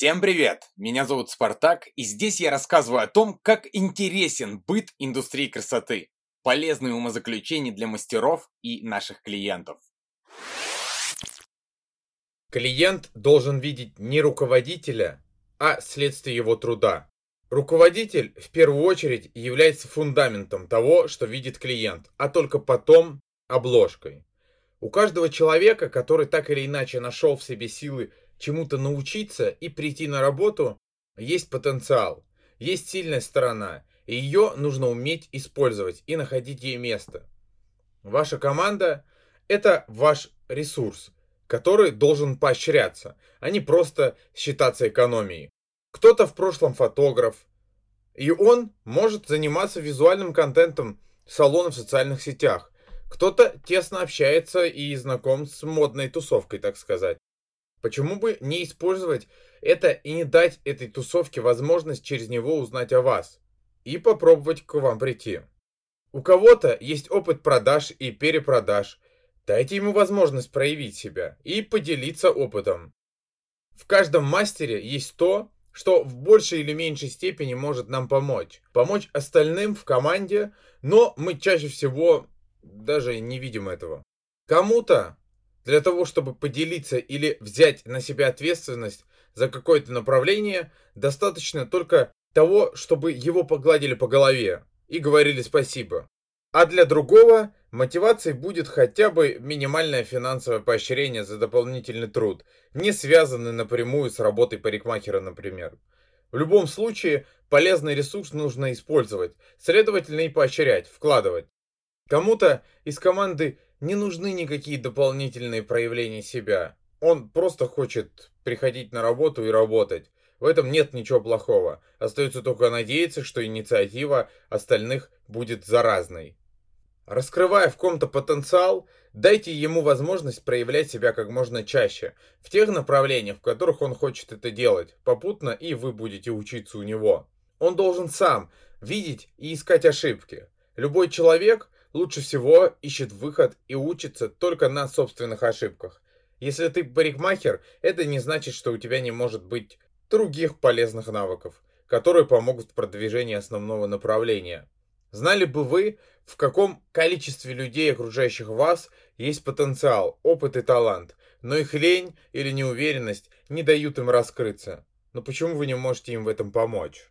Всем привет! Меня зовут Спартак, и здесь я рассказываю о том, как интересен быт индустрии красоты, полезные умозаключения для мастеров и наших клиентов. Клиент должен видеть не руководителя, а следствие его труда. Руководитель в первую очередь является фундаментом того, что видит клиент, а только потом обложкой. У каждого человека, который так или иначе нашел в себе силы чему-то научиться и прийти на работу, есть потенциал, есть сильная сторона, и ее нужно уметь использовать и находить ей место. Ваша команда – это ваш ресурс, который должен поощряться, а не просто считаться экономией. Кто-то в прошлом фотограф, и он может заниматься визуальным контентом салона в социальных сетях. Кто-то тесно общается и знаком с модной тусовкой, так сказать. Почему бы не использовать это и не дать этой тусовке возможность через него узнать о вас и попробовать к вам прийти? У кого-то есть опыт продаж и перепродаж. Дайте ему возможность проявить себя и поделиться опытом. В каждом мастере есть то, что в большей или меньшей степени может нам помочь. Помочь остальным в команде, но мы чаще всего даже не видим этого. Кому-то для того, чтобы поделиться или взять на себя ответственность за какое-то направление, достаточно только того, чтобы его погладили по голове и говорили спасибо. А для другого мотивацией будет хотя бы минимальное финансовое поощрение за дополнительный труд, не связанный напрямую с работой парикмахера, например. В любом случае, полезный ресурс нужно использовать, следовательно и поощрять, вкладывать. Кому-то из команды не нужны никакие дополнительные проявления себя. Он просто хочет приходить на работу и работать. В этом нет ничего плохого. Остается только надеяться, что инициатива остальных будет заразной. Раскрывая в ком-то потенциал, дайте ему возможность проявлять себя как можно чаще, в тех направлениях, в которых он хочет это делать, попутно и вы будете учиться у него. Он должен сам видеть и искать ошибки. Любой человек лучше всего ищет выход и учится только на собственных ошибках. Если ты парикмахер, это не значит, что у тебя не может быть других полезных навыков, которые помогут в продвижении основного направления. Знали бы вы, в каком количестве людей, окружающих вас, есть потенциал, опыт и талант, но их лень или неуверенность не дают им раскрыться. Но почему вы не можете им в этом помочь?